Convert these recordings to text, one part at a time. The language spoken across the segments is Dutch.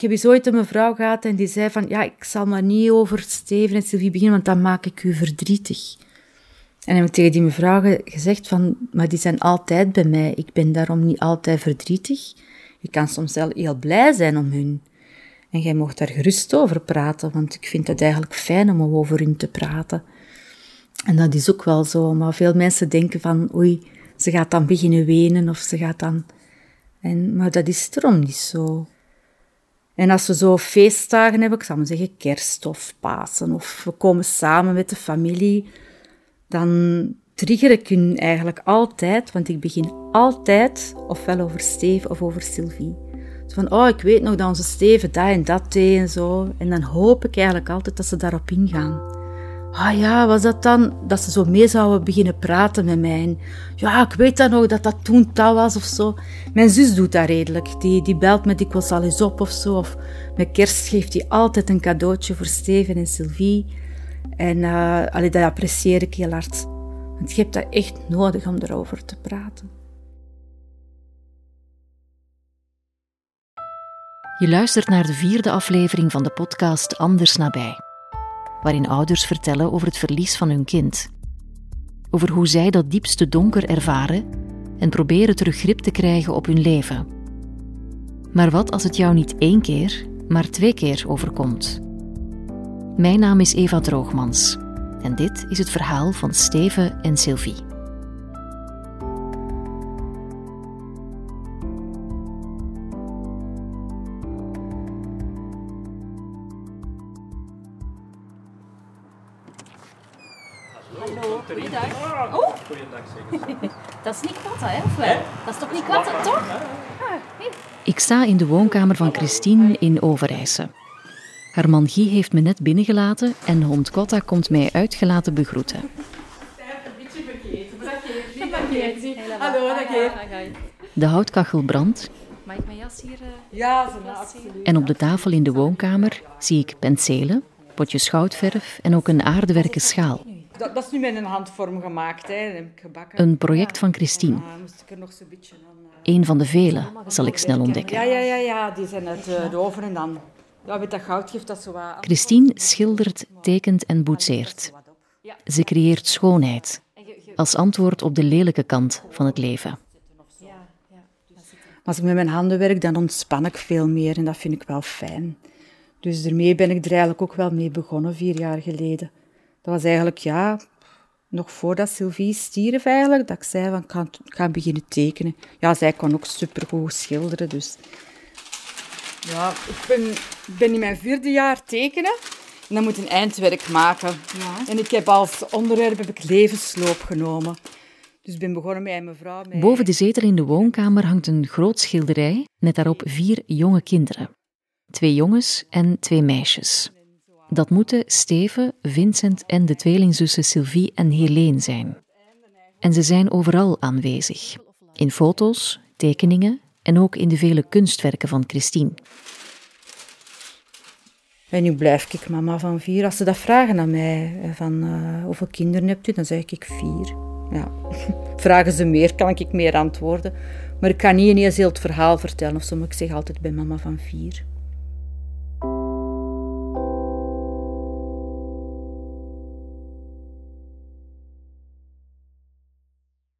Ik heb eens ooit een mevrouw gehad en die zei van, ja, ik zal maar niet over Steven en Sylvie beginnen, want dan maak ik u verdrietig. En heb ik tegen die mevrouw gezegd van, maar die zijn altijd bij mij. Ik ben daarom niet altijd verdrietig. Ik kan soms wel heel blij zijn om hun. En jij mocht daar gerust over praten, want ik vind het eigenlijk fijn om over hun te praten. En dat is ook wel zo, maar veel mensen denken van, oei, ze gaat dan beginnen wenen of ze gaat dan... En, maar dat is erom niet zo. En als we zo feestdagen hebben, ik zou maar zeggen kerst of Pasen, of we komen samen met de familie, dan trigger ik hun eigenlijk altijd, want ik begin altijd ofwel over Steven of over Sylvie. Zo van, oh, ik weet nog dat onze Steven dat en dat deed en zo. En dan hoop ik eigenlijk altijd dat ze daarop ingaan. Ah ja, was dat dan? Dat ze zo mee zouden beginnen praten met mij. ja, ik weet dan nog dat dat toen dat was of zo. Mijn zus doet dat redelijk. Die, die belt me dikwijls al eens op of zo. Of met kerst geeft hij altijd een cadeautje voor Steven en Sylvie. En uh, allee, dat apprecieer ik heel hard. Want je hebt dat echt nodig om erover te praten. Je luistert naar de vierde aflevering van de podcast Anders nabij waarin ouders vertellen over het verlies van hun kind. Over hoe zij dat diepste donker ervaren en proberen terug grip te krijgen op hun leven. Maar wat als het jou niet één keer, maar twee keer overkomt? Mijn naam is Eva Droogmans en dit is het verhaal van Steven en Sylvie. Sta in de woonkamer van Christine in Overijse. Haar man Guy heeft me net binnengelaten en hond Kotta komt mij uitgelaten begroeten. Hallo, De houtkachel brandt. Mag ik mijn jas hier? Ja. En op de tafel in de woonkamer zie ik penselen, potjes goudverf en ook een aardewerken schaal. Dat, dat, is nu met een handvorm gemaakt. Hè. heb ik gebakken. Een project van Christine. Uh, een van de vele, zal ik snel ontdekken. Ja, ja, ja, ja. die zijn uit uh, de oven en dan... Ja, met dat goudgift dat zo wat... Christine schildert, tekent en boetseert. Ze creëert schoonheid, als antwoord op de lelijke kant van het leven. Als ik met mijn handen werk, dan ontspan ik veel meer en dat vind ik wel fijn. Dus daarmee ben ik er eigenlijk ook wel mee begonnen, vier jaar geleden. Dat was eigenlijk, ja, nog voordat Sylvie stierf eigenlijk, dat ik zei van, ik ga, beginnen tekenen. Ja, zij kon ook supergoed schilderen, dus... Ja, ik ben, ben in mijn vierde jaar tekenen. En dan moet een eindwerk maken. Ja. En ik heb als onderwerp heb ik levensloop genomen. Dus ik ben begonnen met mijn vrouw. Met... Boven de zetel in de woonkamer hangt een groot schilderij met daarop vier jonge kinderen. Twee jongens en twee meisjes. Dat moeten Steven, Vincent en de tweelingzussen Sylvie en Helene zijn. En ze zijn overal aanwezig. In foto's, tekeningen en ook in de vele kunstwerken van Christine. En nu blijf ik mama van vier. Als ze dat vragen aan mij, eh, van uh, hoeveel kinderen hebt u, dan zeg ik vier. Ja. Vragen ze meer, kan ik meer antwoorden. Maar ik kan niet ineens heel het verhaal vertellen of zo, maar ik zeg altijd bij mama van vier.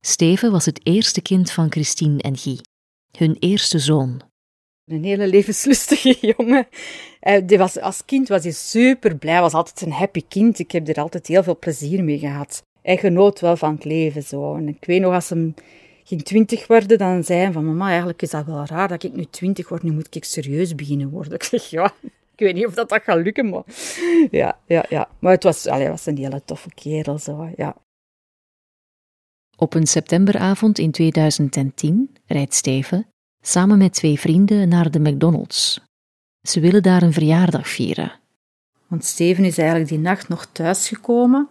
Steven was het eerste kind van Christine en Guy, hun eerste zoon. Een hele levenslustige jongen. Eh, die was, als kind was hij super blij, was altijd een happy kind. Ik heb er altijd heel veel plezier mee gehad. Hij genoot wel van het leven zo. Ik weet nog, als hem ging twintig worden, dan zei hij van mama, eigenlijk is dat wel raar dat ik nu twintig word, nu moet ik serieus beginnen worden. Ik zeg ja, ik weet niet of dat, dat gaat lukken, maar ja, ja, ja. Maar het was, allee, was een hele toffe kerel zo, ja. Op een septemberavond in 2010 rijdt Steven samen met twee vrienden naar de McDonald's. Ze willen daar een verjaardag vieren. Want Steven is eigenlijk die nacht nog thuisgekomen.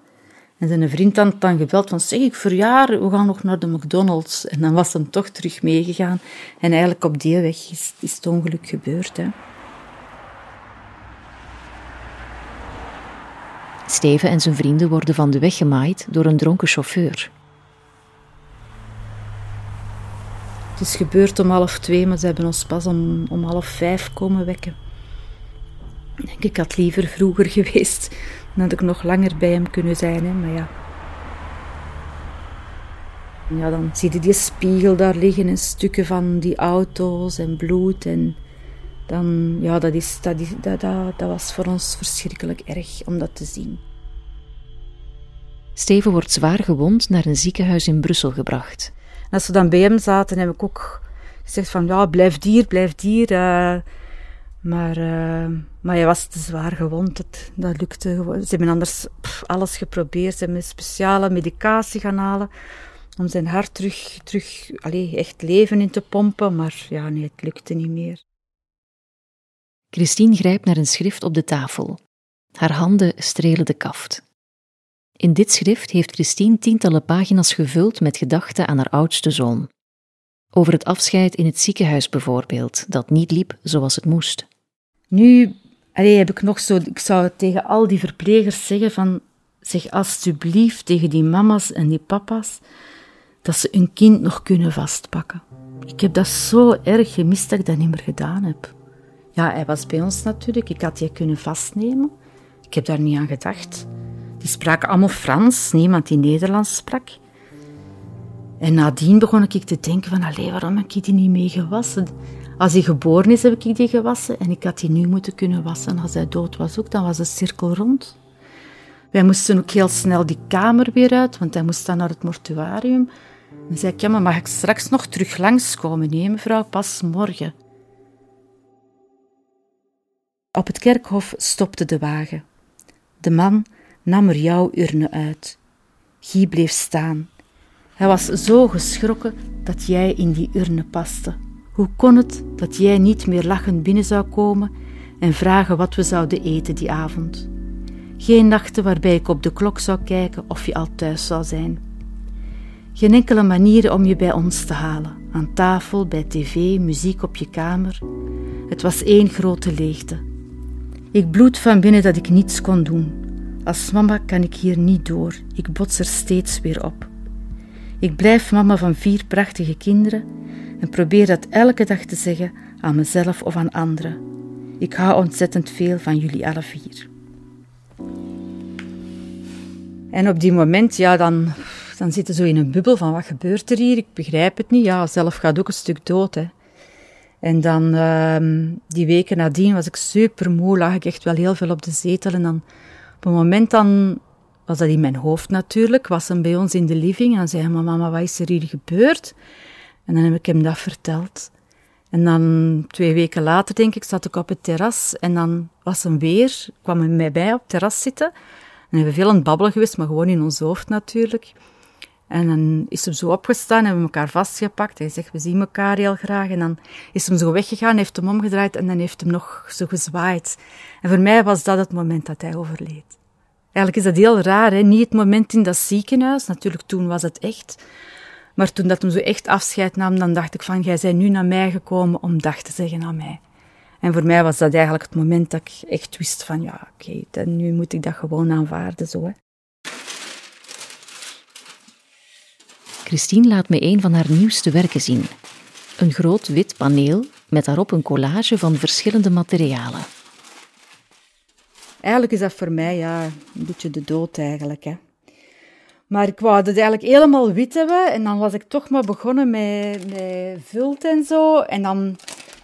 En zijn vriend had dan gebeld van, zeg ik verjaar, we gaan nog naar de McDonald's. En dan was hij toch terug meegegaan. En eigenlijk op die weg is, is het ongeluk gebeurd. Hè. Steven en zijn vrienden worden van de weg gemaaid door een dronken chauffeur. Het is gebeurd om half twee, maar ze hebben ons pas om, om half vijf komen wekken. Ik denk, ik had liever vroeger geweest. Dan had ik nog langer bij hem kunnen zijn, hè. maar ja. Ja, dan zie je die spiegel daar liggen en stukken van die auto's en bloed. En dan, ja, dat, is, dat, is, dat, dat, dat was voor ons verschrikkelijk erg om dat te zien. Steven wordt zwaar gewond naar een ziekenhuis in Brussel gebracht. En als we dan bij hem zaten, heb ik ook gezegd van, ja, blijf dier, blijf dier. Uh, maar, uh, maar hij was te zwaar gewond. Het, dat lukte gewoon. Ze hebben anders alles geprobeerd. Ze hebben speciale medicatie gaan halen om zijn hart terug, terug allez, echt leven in te pompen. Maar ja, nee, het lukte niet meer. Christine grijpt naar een schrift op de tafel. Haar handen strelen de kaft. In dit schrift heeft Christine tientallen pagina's gevuld met gedachten aan haar oudste zoon. Over het afscheid in het ziekenhuis bijvoorbeeld, dat niet liep zoals het moest. Nu allez, heb ik nog zo, ik zou tegen al die verplegers zeggen van, zeg alsjeblieft tegen die mama's en die papa's, dat ze hun kind nog kunnen vastpakken. Ik heb dat zo erg gemist dat ik dat niet meer gedaan heb. Ja, hij was bij ons natuurlijk, ik had die kunnen vastnemen. Ik heb daar niet aan gedacht. Die spraken allemaal Frans, niemand die Nederlands sprak. En nadien begon ik te denken van, allee, waarom heb ik die niet mee gewassen? Als hij geboren is, heb ik die gewassen en ik had die nu moeten kunnen wassen. Als hij dood was ook, dan was de cirkel rond. Wij moesten ook heel snel die kamer weer uit, want hij moest dan naar het mortuarium. Dan zei ik, ja, maar mag ik straks nog terug langskomen? Nee, mevrouw, pas morgen. Op het kerkhof stopte de wagen. De man nam er jouw urne uit. Guy bleef staan. Hij was zo geschrokken dat jij in die urne paste. Hoe kon het dat jij niet meer lachend binnen zou komen en vragen wat we zouden eten die avond? Geen nachten waarbij ik op de klok zou kijken of je al thuis zou zijn. Geen enkele manier om je bij ons te halen. Aan tafel, bij tv, muziek op je kamer. Het was één grote leegte. Ik bloed van binnen dat ik niets kon doen. Als mama kan ik hier niet door. Ik bots er steeds weer op. Ik blijf mama van vier prachtige kinderen en probeer dat elke dag te zeggen aan mezelf of aan anderen. Ik hou ontzettend veel van jullie alle vier. En op die moment, ja, dan, dan zitten zo in een bubbel van wat gebeurt er hier? Ik begrijp het niet. Ja, zelf gaat ook een stuk dood, hè. En dan, uh, die weken nadien was ik super moe, lag ik echt wel heel veel op de zetel. En dan, op een moment dan, was dat in mijn hoofd natuurlijk, was hem bij ons in de living. En zei mama, wat is er hier gebeurd? En dan heb ik hem dat verteld. En dan twee weken later, denk ik, zat ik op het terras. En dan was hem weer, kwam hij mij bij op het terras zitten. En we hebben veel aan het babbelen geweest, maar gewoon in ons hoofd natuurlijk. En dan is hem zo opgestaan, hebben we elkaar vastgepakt. Hij zegt, we zien elkaar heel graag. En dan is hem zo weggegaan, heeft hem omgedraaid en dan heeft hem nog zo gezwaaid. En voor mij was dat het moment dat hij overleed. Eigenlijk is dat heel raar, hè? niet het moment in dat ziekenhuis. Natuurlijk, toen was het echt. Maar toen dat hem zo echt afscheid nam, dan dacht ik van, jij bent nu naar mij gekomen om dag te zeggen aan mij. En voor mij was dat eigenlijk het moment dat ik echt wist van, ja, oké, okay, nu moet ik dat gewoon aanvaarden, zo. Hè. Christine laat me een van haar nieuwste werken zien. Een groot wit paneel met daarop een collage van verschillende materialen. Eigenlijk is dat voor mij ja, een beetje de dood eigenlijk. Hè. Maar ik wou het eigenlijk helemaal wit hebben en dan was ik toch maar begonnen met, met vult en zo. En dan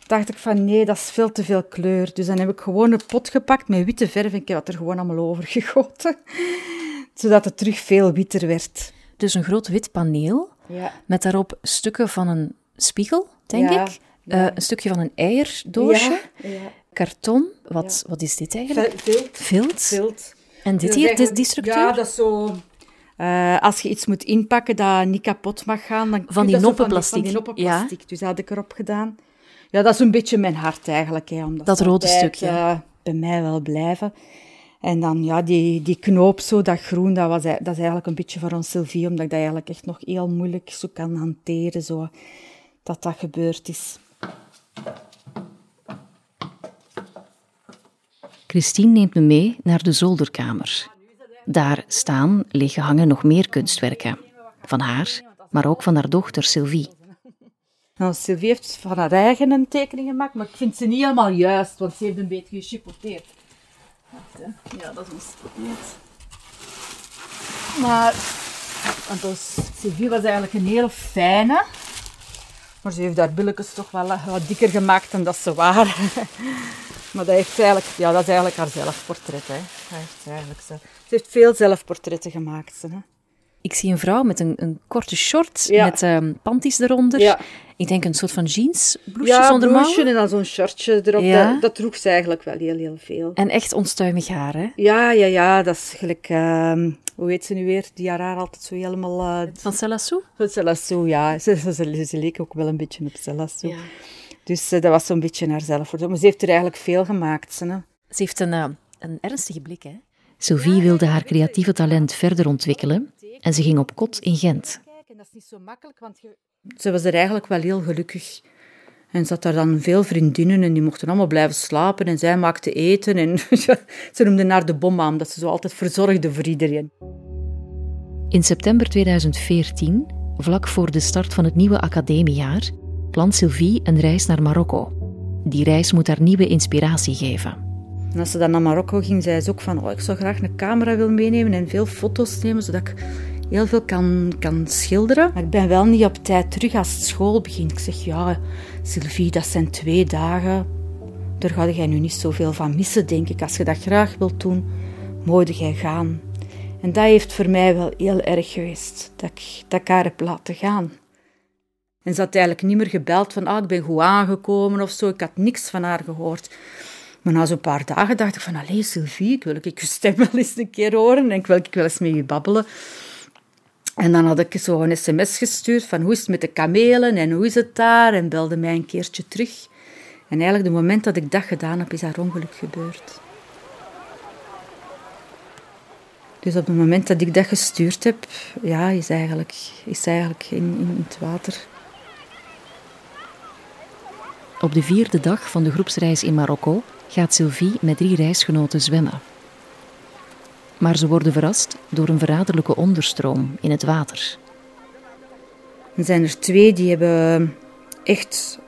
dacht ik van nee, dat is veel te veel kleur. Dus dan heb ik gewoon een pot gepakt met witte verf en ik heb het er gewoon allemaal over gegoten. Zodat het terug veel witter werd. Dus een groot wit paneel Ja. met daarop stukken van een spiegel, denk Ja, ik. Eh, een stukje van een eierdoosje. Ja, ja. Karton. Wat, wat is dit eigenlijk? Vilt. Vilt. Vilt. En dit hier, dit, die structuur? Ja, dat is zo... eh, als je iets moet inpakken dat niet kapot mag gaan, dan Van die noppenplastic. Van die, noppenplastic. Dus dat had ik erop gedaan. Ja, dat is een beetje mijn hart eigenlijk. Hè, omdat Dat rode altijd, stukje. eh, bij mij wel blijven. En dan ja, die, die knoop zo, dat groen, dat, was, dat is eigenlijk een beetje voor ons Sylvie, omdat ik dat eigenlijk echt nog heel moeilijk zo kan hanteren, zo, dat dat gebeurd is. Christine neemt me mee naar de zolderkamer. Daar staan, liggen hangen nog meer kunstwerken. Van haar, maar ook van haar dochter Sylvie. Nou, Sylvie heeft van haar eigen een tekening gemaakt, maar ik vind ze niet helemaal juist, want ze heeft een beetje gechipoteerd. Ja, dat is ons niet. Maar, want dus, Sylvie was eigenlijk een heel fijne. Maar ze heeft haar billetjes toch wel wat dikker gemaakt dan dat ze waren. maar dat, heeft eigenlijk, ja, dat is eigenlijk haar zelfportret. Hè. Dat heeft eigenlijk ze, ze heeft veel zelfportretten gemaakt. Hè. Ik zie een vrouw met een, een korte short, met um, panties eronder. Ja. Ik denk een soort van jeans, blouseje ja, zonder mouwen. en dan zo'n shirtje erop. Ja. Dat, dat droeg ze eigenlijk wel heel, heel veel. En echt onstuimig haar, hè? Ja, ja, ja. Dat is gelijk... ehm, hoe heet ze nu weer? Die haar haar altijd zo helemaal... eh Van Celassou? Celassou, ja. Ze, ze, ze, ze leek ook wel een beetje op Celassou. Ja. Dus eh, dat was zo'n beetje haar zelfportret. Maar ze heeft er eigenlijk veel gemaakt. Ze, hè. Ze heeft een, eh, een ernstige blik, hè? Sophie wilde haar creatieve talent verder ontwikkelen en ze ging op kot in Gent. En dat is niet zo makkelijk, want je... Ze was er eigenlijk wel heel gelukkig. En ze had daar dan veel vriendinnen en die mochten allemaal blijven slapen en zij maakte eten. En ze noemde haar de bomma, omdat ze zo altijd verzorgde voor iedereen. In september 2014, vlak voor de start van het nieuwe academiejaar, plant Sylvie een reis naar Marokko. Die reis moet haar nieuwe inspiratie geven. En als ze dan naar Marokko ging, zei ze ook van, oh, ik zou graag een camera willen meenemen en veel foto's nemen, zodat ik heel veel kan, kan schilderen. Maar ik ben wel niet op tijd terug als school begint. Ik zeg, ja, Sylvie, dat zijn twee dagen. Daar ga jij nu niet zoveel van missen, denk ik. Als je dat graag wilt doen, moet jij gaan. En dat heeft voor mij wel heel erg geweest, dat ik, dat ik haar heb laten gaan. En ze had eigenlijk niet meer gebeld van, ah, ik ben goed aangekomen of zo. Ik had niks van haar gehoord. Maar na zo'n paar dagen dacht ik van, allee Sylvie, ik wil ik je stem wel eens een keer horen en ik wil ik wel eens met je babbelen. En dan had ik zo een sms gestuurd van hoe is het met de kamelen en hoe is het daar en belde mij een keertje terug. En eigenlijk het moment dat ik dat gedaan heb, is haar ongeluk gebeurd. Dus op het moment dat ik dat gestuurd heb, ja, is eigenlijk, is eigenlijk in, in het water. Op de vierde dag van de groepsreis in Marokko gaat Sylvie met drie reisgenoten zwemmen. Maar ze worden verrast door een verraderlijke onderstroom in het water. Er zijn er twee die hebben echt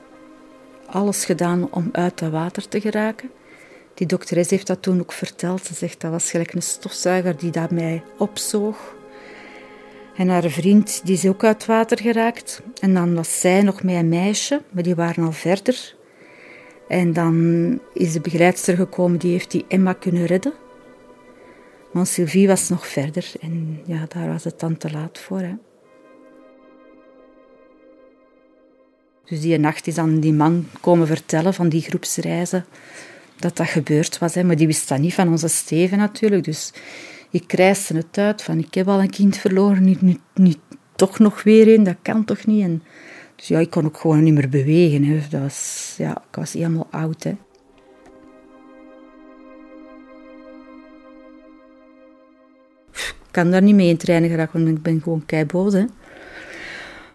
alles gedaan om uit het water te geraken. Die dokteres heeft dat toen ook verteld. Ze zegt dat was gelijk een stofzuiger die dat mij opzoog. En haar vriend die is ook uit het water geraakt. En dan was zij nog met een meisje, maar die waren al verder. En dan is de begeleidster gekomen, die heeft die Emma kunnen redden. Maar Sylvie was nog verder en ja, daar was het dan te laat voor. Hè. Dus die nacht is dan die man komen vertellen van die groepsreizen dat dat gebeurd was. Hè. Maar die wist dat niet van onze Steven natuurlijk. Dus ik krijste het uit van ik heb al een kind verloren, nu, nu, toch nog weer een, dat kan toch niet. En, dus ja, ik kon ook gewoon niet meer bewegen. Hè. Dat was, ja, ik was helemaal oud. Kan daar niet mee in trainen geraken, want ik ben gewoon keiboos. Hè.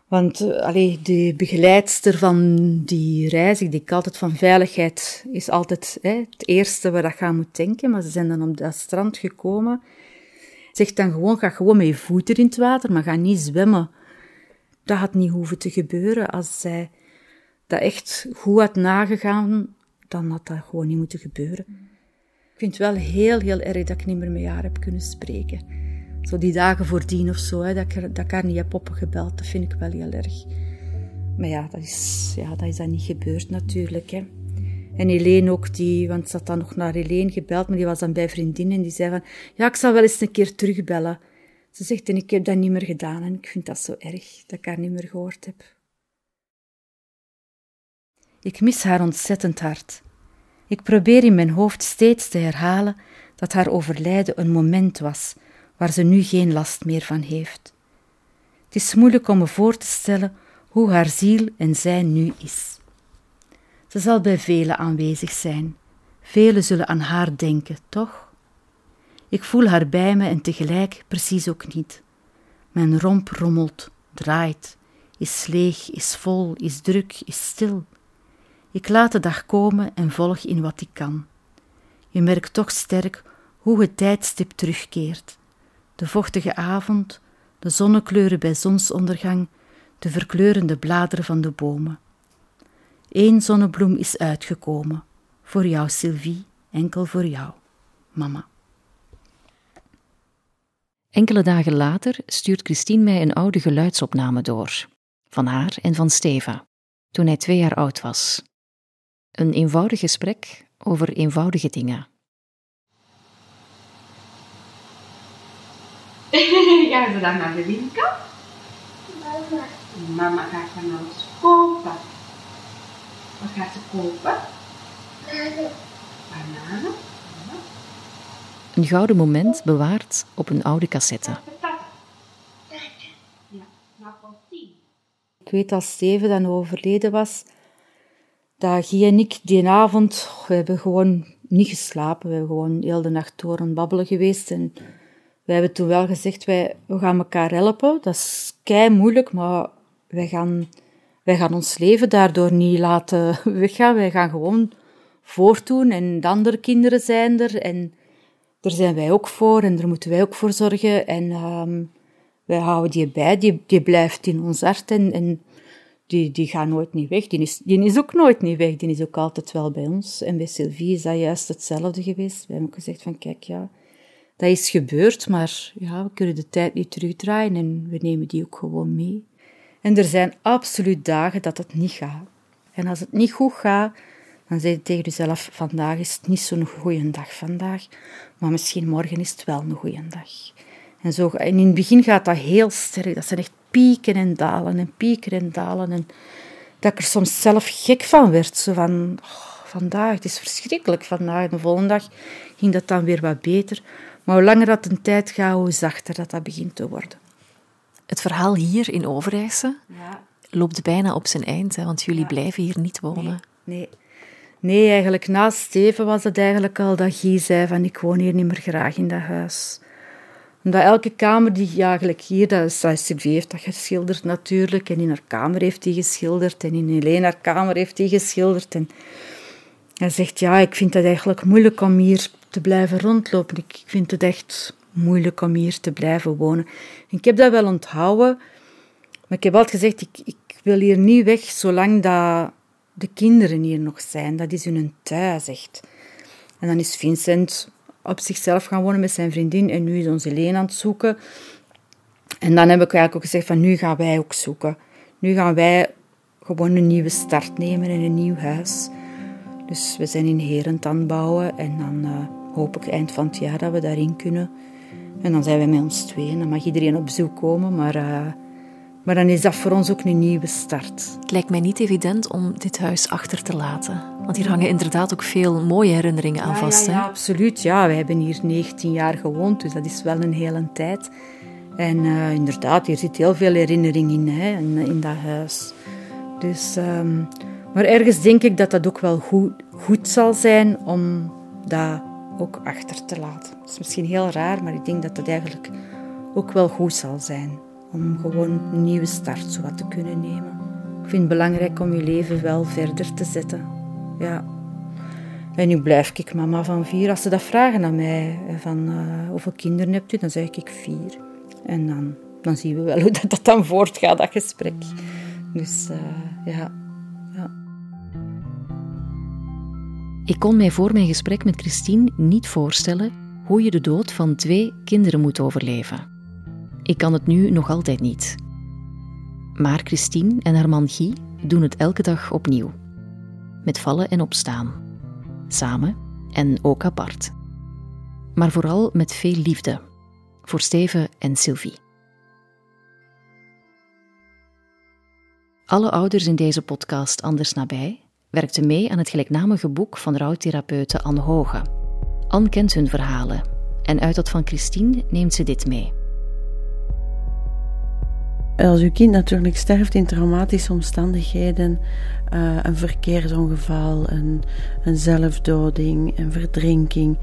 Want uh, allee, de begeleidster van die reis, ik denk altijd van veiligheid, is altijd hè, het eerste waar dat je moet denken. Maar ze zijn dan op dat strand gekomen. Zeg dan gewoon, ga gewoon met je voeten in het water, maar ga niet zwemmen. Dat had niet hoeven te gebeuren. Als zij dat echt goed had nagegaan, dan had dat gewoon niet moeten gebeuren. Ik vind het wel heel, heel erg dat ik niet meer met haar heb kunnen spreken. Zo die dagen voordien of zo, hè, dat, ik, dat haar niet heb opgebeld, dat vind ik wel heel erg. Maar ja, dat is, ja, dat is dan niet gebeurd natuurlijk. Hè. En Helene ook, die, want ze had dan nog naar Helene gebeld, maar die was dan bij vriendinnen en die zei van, ja, ik zal wel eens een keer terugbellen. Ze zegt, en ik heb dat niet meer gedaan en ik vind dat zo erg dat ik haar niet meer gehoord heb. Ik mis haar ontzettend hard. Ik probeer in mijn hoofd steeds te herhalen dat haar overlijden een moment was waar ze nu geen last meer van heeft. Het is moeilijk om me voor te stellen hoe haar ziel en zij nu is. Ze zal bij velen aanwezig zijn. Velen zullen aan haar denken, toch? Ik voel haar bij me en tegelijk precies ook niet. Mijn romp rommelt, draait, is leeg, is vol, is druk, is stil. Ik laat de dag komen en volg in wat ik kan. Je merkt toch sterk hoe het tijdstip terugkeert. De vochtige avond, de zonnekleuren bij zonsondergang, de verkleurende bladeren van de bomen. Eén zonnebloem is uitgekomen, voor jou, Sylvie, enkel voor jou. mama. Enkele dagen later stuurt Christine mij een oude geluidsopname door. Van haar en van Steva, toen hij twee jaar oud was. Een eenvoudig gesprek over eenvoudige dingen. Gaan ze dan naar de winkel? Mama. Mama gaat van alles kopen. Wat gaat ze kopen? Bananen. Een gouden moment bewaard op een oude cassette. Ik weet als Steven dan overleden was, dat Guy en ik die avond, we hebben gewoon niet geslapen. We hebben gewoon heel de nacht door aan het babbelen geweest. En we hebben toen wel gezegd, wij, we gaan elkaar helpen. Dat is kei moeilijk, maar wij gaan, wij gaan ons leven daardoor niet laten weggaan. Wij gaan gewoon voortdoen en de andere kinderen zijn er. En daar zijn wij ook voor en daar moeten wij ook voor zorgen. En um, wij houden die bij, die, die blijft in ons hart en, en die, die gaat nooit niet weg. Die is, die is ook nooit niet weg, die is ook altijd wel bij ons. En bij Sylvie is dat juist hetzelfde geweest. We hebben ook gezegd van, kijk, ja, dat is gebeurd, maar ja, we kunnen de tijd niet terugdraaien en we nemen die ook gewoon mee. En er zijn absoluut dagen dat het niet gaat. En als het niet goed gaat, dan zeg je tegen jezelf, vandaag is het niet zo'n goede dag vandaag, maar misschien morgen is het wel een goede dag. En, zo, en in het begin gaat dat heel sterk, dat zijn echt pieken en dalen en pieken en dalen. En dat ik er soms zelf gek van werd, zo van, oh, vandaag, het is verschrikkelijk vandaag. De volgende dag ging dat dan weer wat beter. Maar hoe langer dat een tijd gaat, hoe zachter dat, dat begint te worden. Het verhaal hier in Overijse Ja. loopt bijna op zijn eind, hè, want jullie Ja. blijven hier niet wonen. Nee. Nee, eigenlijk na Steven was het eigenlijk al dat Guy zei van ik woon hier niet meer graag in dat huis. Omdat elke kamer die ja, eigenlijk hier, dat Sylvie heeft dat geschilderd natuurlijk. En in haar kamer heeft hij geschilderd. En in Helene haar kamer heeft hij geschilderd. En hij zegt, ja, ik vind het eigenlijk moeilijk om hier te blijven rondlopen. Ik vind het echt moeilijk om hier te blijven wonen. En ik heb dat wel onthouden. Maar ik heb altijd gezegd, ik, ik wil hier niet weg zolang dat de kinderen hier nog zijn. Dat is hun thuis, echt. En dan is Vincent op zichzelf gaan wonen met zijn vriendin en nu is onze Helene aan het zoeken. En dan heb ik eigenlijk ook gezegd van nu gaan wij ook zoeken. Nu gaan wij gewoon een nieuwe start nemen in een nieuw huis. Dus we zijn in Herent bouwen en dan eh, hoop ik eind van het jaar dat we daarin kunnen. En dan zijn we met ons tweeën. Dan mag iedereen op bezoek komen, maar, eh, maar dan is dat voor ons ook een nieuwe start. Het lijkt mij niet evident om dit huis achter te laten. Want hier hangen inderdaad ook veel mooie herinneringen aan vast. Ja, ja, hè? absoluut. Ja, we hebben hier 19 jaar gewoond, dus dat is wel een hele tijd. En eh, inderdaad, hier zit heel veel herinnering in, hè, in, in dat huis. Dus, ehm, maar ergens denk ik dat dat ook wel goed, goed zal zijn om dat ook achter te laten. Het is misschien heel raar, maar ik denk dat dat eigenlijk ook wel goed zal zijn. Om gewoon een nieuwe start zo wat te kunnen nemen. Ik vind het belangrijk om je leven wel verder te zetten. Ja. En nu blijf ik mama van vier. Als ze dat vragen aan mij, eh, van eh, hoeveel kinderen hebt u, dan zeg ik vier. En dan, dan zien we wel hoe dat, dat dan voortgaat, dat gesprek. Dus eh, ja. Ik kon mij voor mijn gesprek met Christine niet voorstellen hoe je de dood van twee kinderen moet overleven. Ik kan het nu nog altijd niet. Maar Christine en haar man Guy doen het elke dag opnieuw. Met vallen en opstaan. Samen en ook apart. Maar vooral met veel liefde. Voor Steven en Sylvie. Alle ouders in deze podcast Anders Nabij werkten mee aan het gelijknamige boek van rouwtherapeute Anne Hoge. Anne kent hun verhalen en uit dat van Christine neemt ze dit mee. Als uw kind natuurlijk sterft in traumatische omstandigheden, uh, een verkeersongeval, een, een zelfdoding, een verdrinking.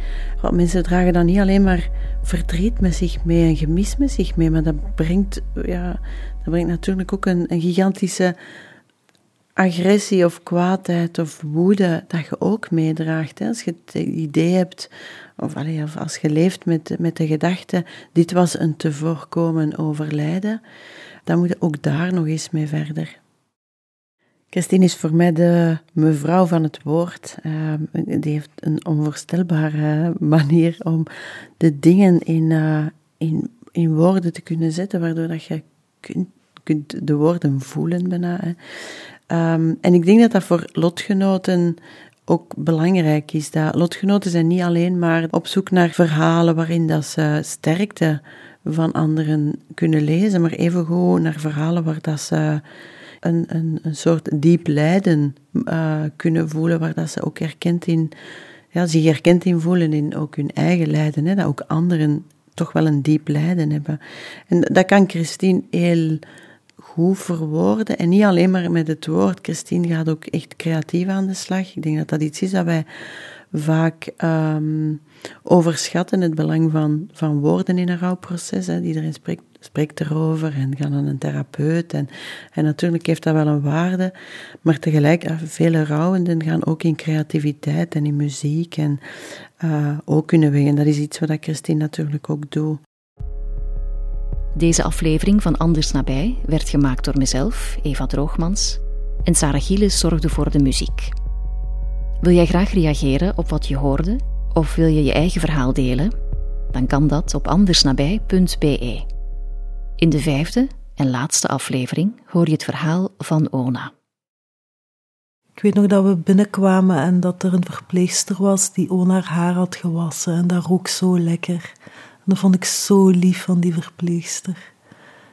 Mensen dragen dan niet alleen maar verdriet met zich mee en gemis met zich mee, maar dat brengt, ja, dat brengt natuurlijk ook een gigantische agressie of kwaadheid of woede dat je ook meedraagt. Hè? Als je het idee hebt, of, of als je leeft met, met de gedachte, dit was een te voorkomen overlijden, dan moet je ook daar nog eens mee verder. Christine is voor mij de mevrouw van het woord. Uh, die heeft een onvoorstelbare manier om de dingen in, uh, in, in woorden te kunnen zetten, waardoor dat je kunt, kunt de woorden voelen bijna. Um, en ik denk dat dat voor lotgenoten ook belangrijk is. Dat lotgenoten zijn niet alleen maar op zoek naar verhalen waarin dat ze sterkte van anderen kunnen lezen, maar evengoed naar verhalen waar dat ze een, een, een soort diep lijden uh, kunnen voelen, waar dat ze ook herkend in, ja, zich herkend in voelen in ook hun eigen lijden, hè, dat ook anderen toch wel een diep lijden hebben. En dat kan Christine heel goed verwoorden. En niet alleen maar met het woord. Christine gaat ook echt creatief aan de slag. Ik denk dat dat iets is dat wij vaak um, overschatten, het belang van, van woorden in een rouwproces. Hè. Iedereen spreekt, spreekt erover en gaat naar een therapeut. En, en natuurlijk heeft dat wel een waarde. Maar tegelijk, uh, vele rouwenden gaan ook in creativiteit en in muziek. En uh, ook kunnen we, en dat is iets wat Christine natuurlijk ook doet. Deze aflevering van Anders Nabij werd gemaakt door mezelf, Eva Droogmans, en Sarah Gielis zorgde voor de muziek. Wil jij graag reageren op wat je hoorde, of wil je je eigen verhaal delen? Dan kan dat op andersnabij.be. In de vijfde en laatste aflevering hoor je het verhaal van Ona. Ik weet nog dat we binnenkwamen en dat er een verpleegster was die Ona haar had gewassen en dat rook zo lekker dat vond ik zo lief van die verpleegster.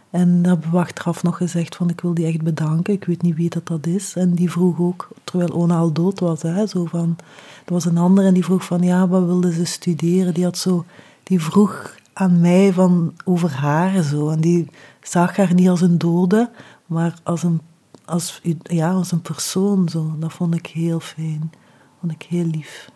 En dat hebben we achteraf nog gezegd van ik wil die echt bedanken. Ik weet niet wie dat, dat is. En die vroeg ook, terwijl Ona al dood was, hè, zo van, er was een ander en die vroeg van ja, wat wilde ze studeren? Die had zo, die vroeg aan mij van over haar zo. En die zag haar niet als een dode, maar als een, als, ja, als een persoon zo. Dat vond ik heel fijn. vond ik heel lief.